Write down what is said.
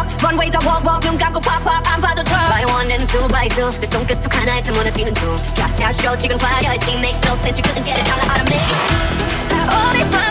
어째죠 runways I walk walk 눈 감고 pop pop. glad to 쳐 By one and two by two. 내 손끝 툭 하나에 다 무너지는 중. 가짜 쇼 지금 과열 it makes no sense. You couldn't get it all out of me 자 오늘 밤